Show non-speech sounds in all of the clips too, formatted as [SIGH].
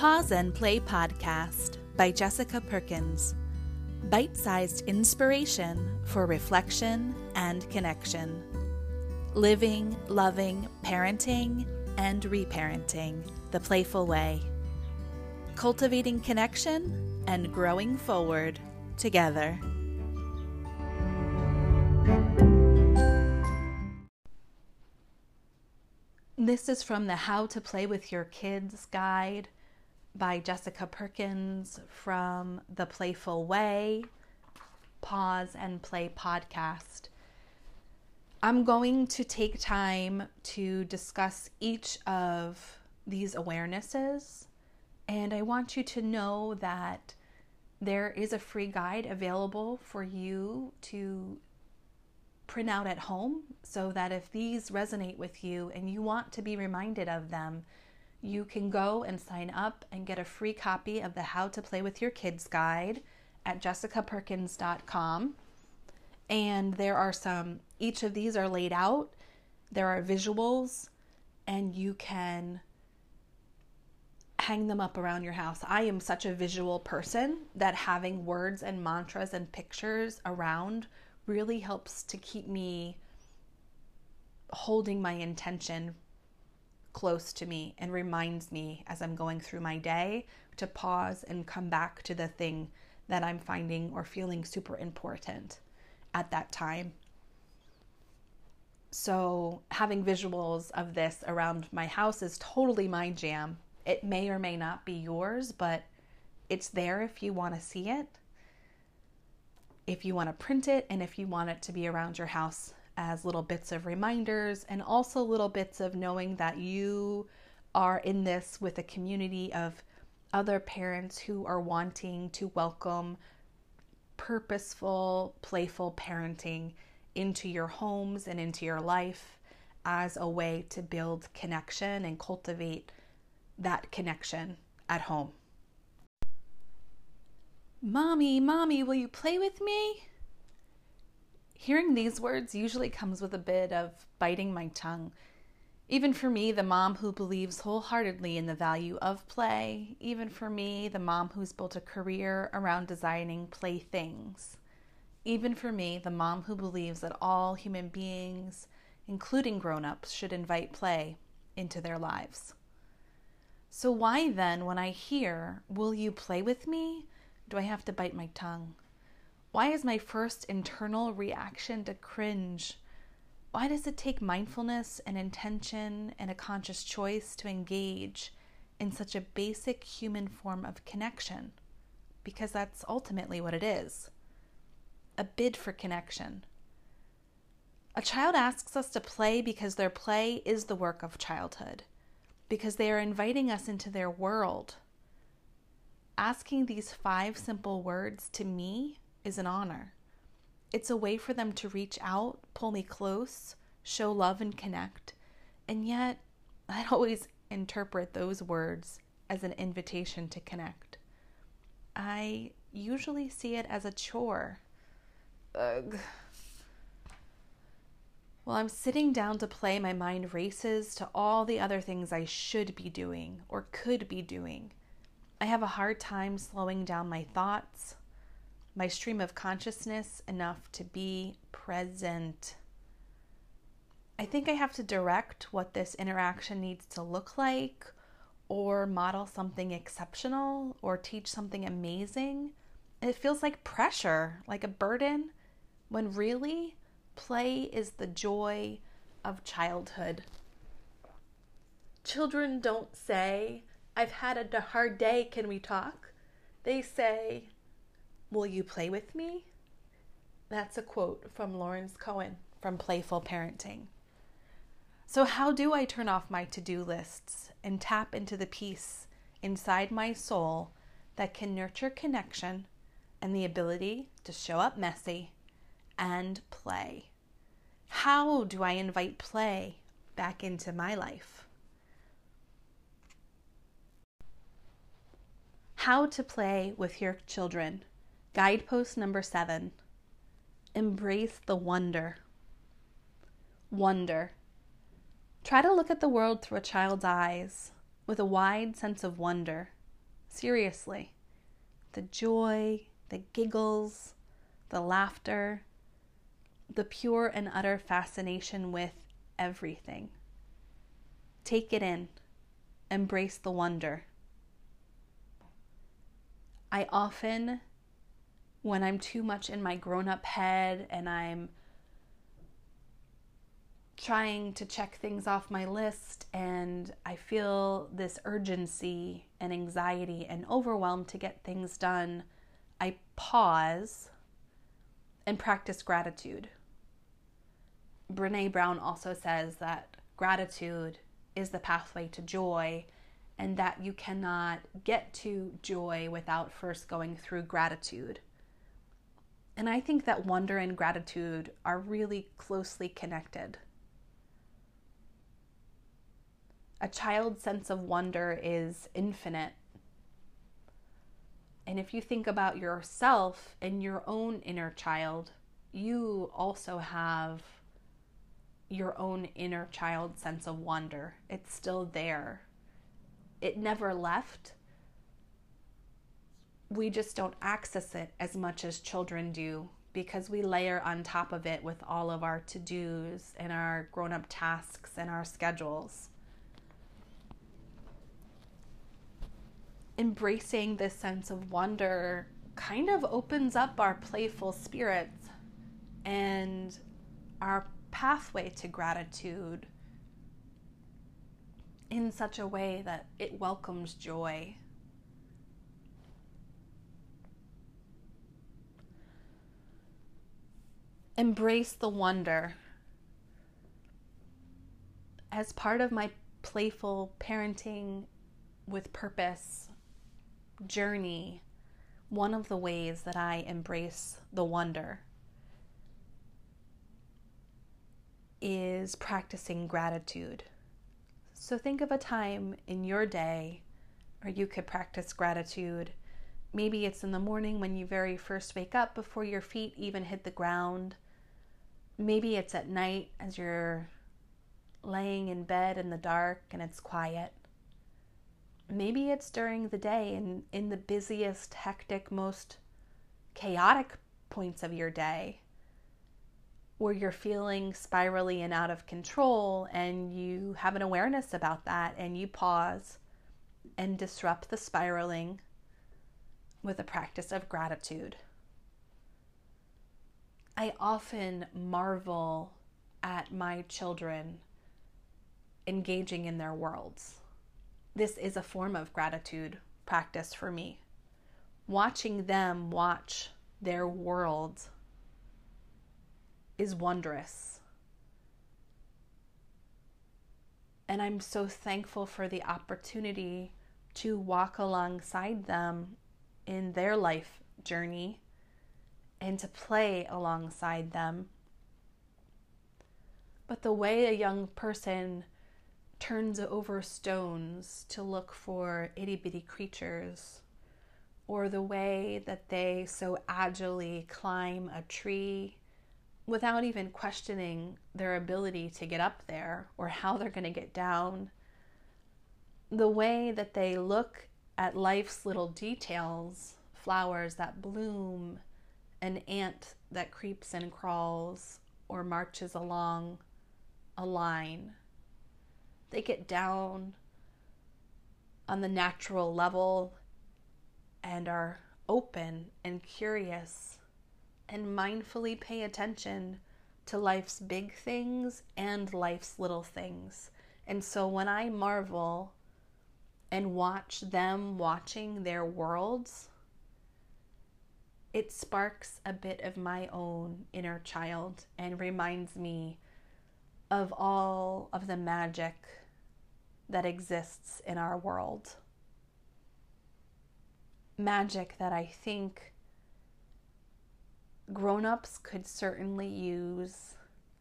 Pause and Play Podcast by Jessica Perkins. Bite sized inspiration for reflection and connection. Living, loving, parenting, and reparenting the playful way. Cultivating connection and growing forward together. This is from the How to Play with Your Kids guide by Jessica Perkins from The Playful Way Pause and Play podcast. I'm going to take time to discuss each of these awarenesses, and I want you to know that there is a free guide available for you to print out at home so that if these resonate with you and you want to be reminded of them, you can go and sign up and get a free copy of the How to Play with Your Kids guide at jessicaperkins.com. And there are some, each of these are laid out. There are visuals, and you can hang them up around your house. I am such a visual person that having words and mantras and pictures around really helps to keep me holding my intention close to me and reminds me as I'm going through my day to pause and come back to the thing that I'm finding or feeling super important at that time. So, having visuals of this around my house is totally my jam. It may or may not be yours, but it's there if you want to see it, if you want to print it, and if you want it to be around your house as little bits of reminders and also little bits of knowing that you are in this with a community of other parents who are wanting to welcome purposeful, playful parenting into your homes and into your life as a way to build connection and cultivate that connection at home. Mommy, mommy, will you play with me? Hearing these words usually comes with a bit of biting my tongue. Even for me, the mom who believes wholeheartedly in the value of play, even for me, the mom who's built a career around designing playthings, even for me, the mom who believes that all human beings, including grown ups, should invite play into their lives. So, why then, when I hear, Will you play with me? do I have to bite my tongue? Why is my first internal reaction to cringe? Why does it take mindfulness and intention and a conscious choice to engage in such a basic human form of connection? Because that's ultimately what it is a bid for connection. A child asks us to play because their play is the work of childhood, because they are inviting us into their world. Asking these five simple words to me is an honor. It's a way for them to reach out, pull me close, show love, and connect. And yet, [LAUGHS] I'd always interpret those words as an invitation to connect. I usually see it as a chore. Ugh. While I'm sitting down to play, my mind races to all the other things I should be doing or could be doing. I have a hard time slowing down my thoughts, my stream of consciousness enough to be present. I think I have to direct what this interaction needs to look like, or model something exceptional, or teach something amazing. it feels like pressure, like a burden, when really play is the joy of childhood. Children don't say, I've had a hard day, can we talk? They say, Will you play with me? That's a quote from Lawrence Cohen from Playful Parenting. So, how do I turn off my to do lists and tap into the peace inside my soul that can nurture connection and the ability to show up messy and play? How do I invite play back into my life? How to play with your children. Guidepost number seven embrace the wonder. Wonder. Try to look at the world through a child's eyes with a wide sense of wonder Seriously. The joy, the giggles, the laughter, the pure and utter fascination with everything. Take it in, embrace the wonder. I often, when I'm too much in my grown up head and I'm trying to check things off my list and I feel this urgency and anxiety and overwhelm to get things done, I pause and practice gratitude. Brene Brown also says that gratitude is the pathway to joy and that you cannot get to joy without first going through gratitude. And I think that wonder and gratitude are really closely connected. A child's sense of wonder is infinite. And if you think about yourself and your own inner child, you also have your own inner child sense of wonder. It's still there. It never left. We just don't access it as much as children do because we layer on top of it with all of our to dos and our grown up tasks and our schedules. embracing this sense of wonder kind of opens up our playful spirits and our pathway to gratitude in such a way that it welcomes joy. Embrace the wonder. As part of my playful parenting with purpose journey, one of the ways that I embrace the wonder is practicing gratitude. So think of a time in your day where you could practice gratitude. Maybe it's in the morning when you very first wake up before your feet even hit the ground. Maybe it's at night as you're laying in bed in the dark and it's quiet. Maybe it's during the day and in the busiest, hectic, most chaotic points of your day where you're feeling spirally and out of control and you have an awareness about that and you pause and disrupt the spiraling with a practice of gratitude. I often marvel at my children engaging in their worlds this is a form of gratitude practice for me. Watching them watch their world is wondrous. And I'm so thankful for the opportunity to walk alongside them in their life journey and to play alongside them. But the way a young person turns over stones to look for itty bitty creatures, or the way that they so agilely climb a tree without even questioning their ability to get up there or how they're going to get down. The way that they look at life's little details flowers that bloom, an ant that creeps and crawls or marches along a line they get down on the natural level and are open and curious and mindfully pay attention to life's big things and life's little things. And so when I marvel and watch them watching their worlds, it sparks a bit of my own inner child and reminds me of all of the magic that exists in our world. Magic that I think grown ups could certainly use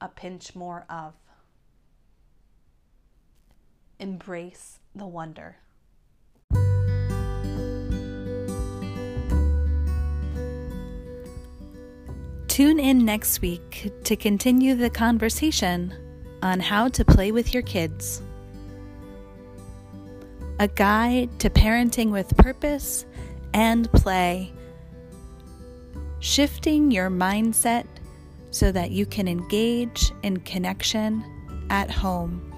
a pinch more of. Embrace the wonder. Tune in next week to continue the conversation on how to play with your kids. a guide to parenting with purpose and play, shifting your mindset so that you can engage in connection at home.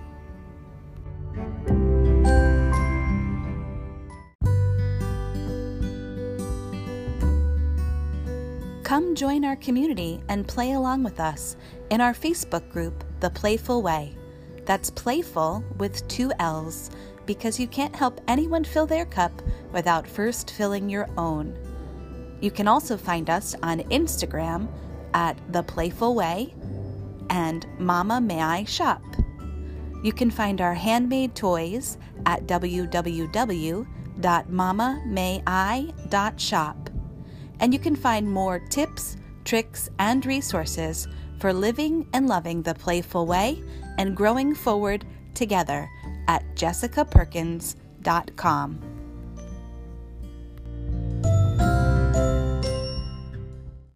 Come join our community and play along with us in our Facebook group, The Playful Way. That's playful with two L's because you can't help anyone fill their cup without first filling your own. You can also find us on Instagram at The Playful Way and Mama May I Shop. You can find our handmade toys at www.mamamayi.shop. And you can find more tips, tricks, and resources for living and loving the playful way and growing forward together at jessicaperkins.com.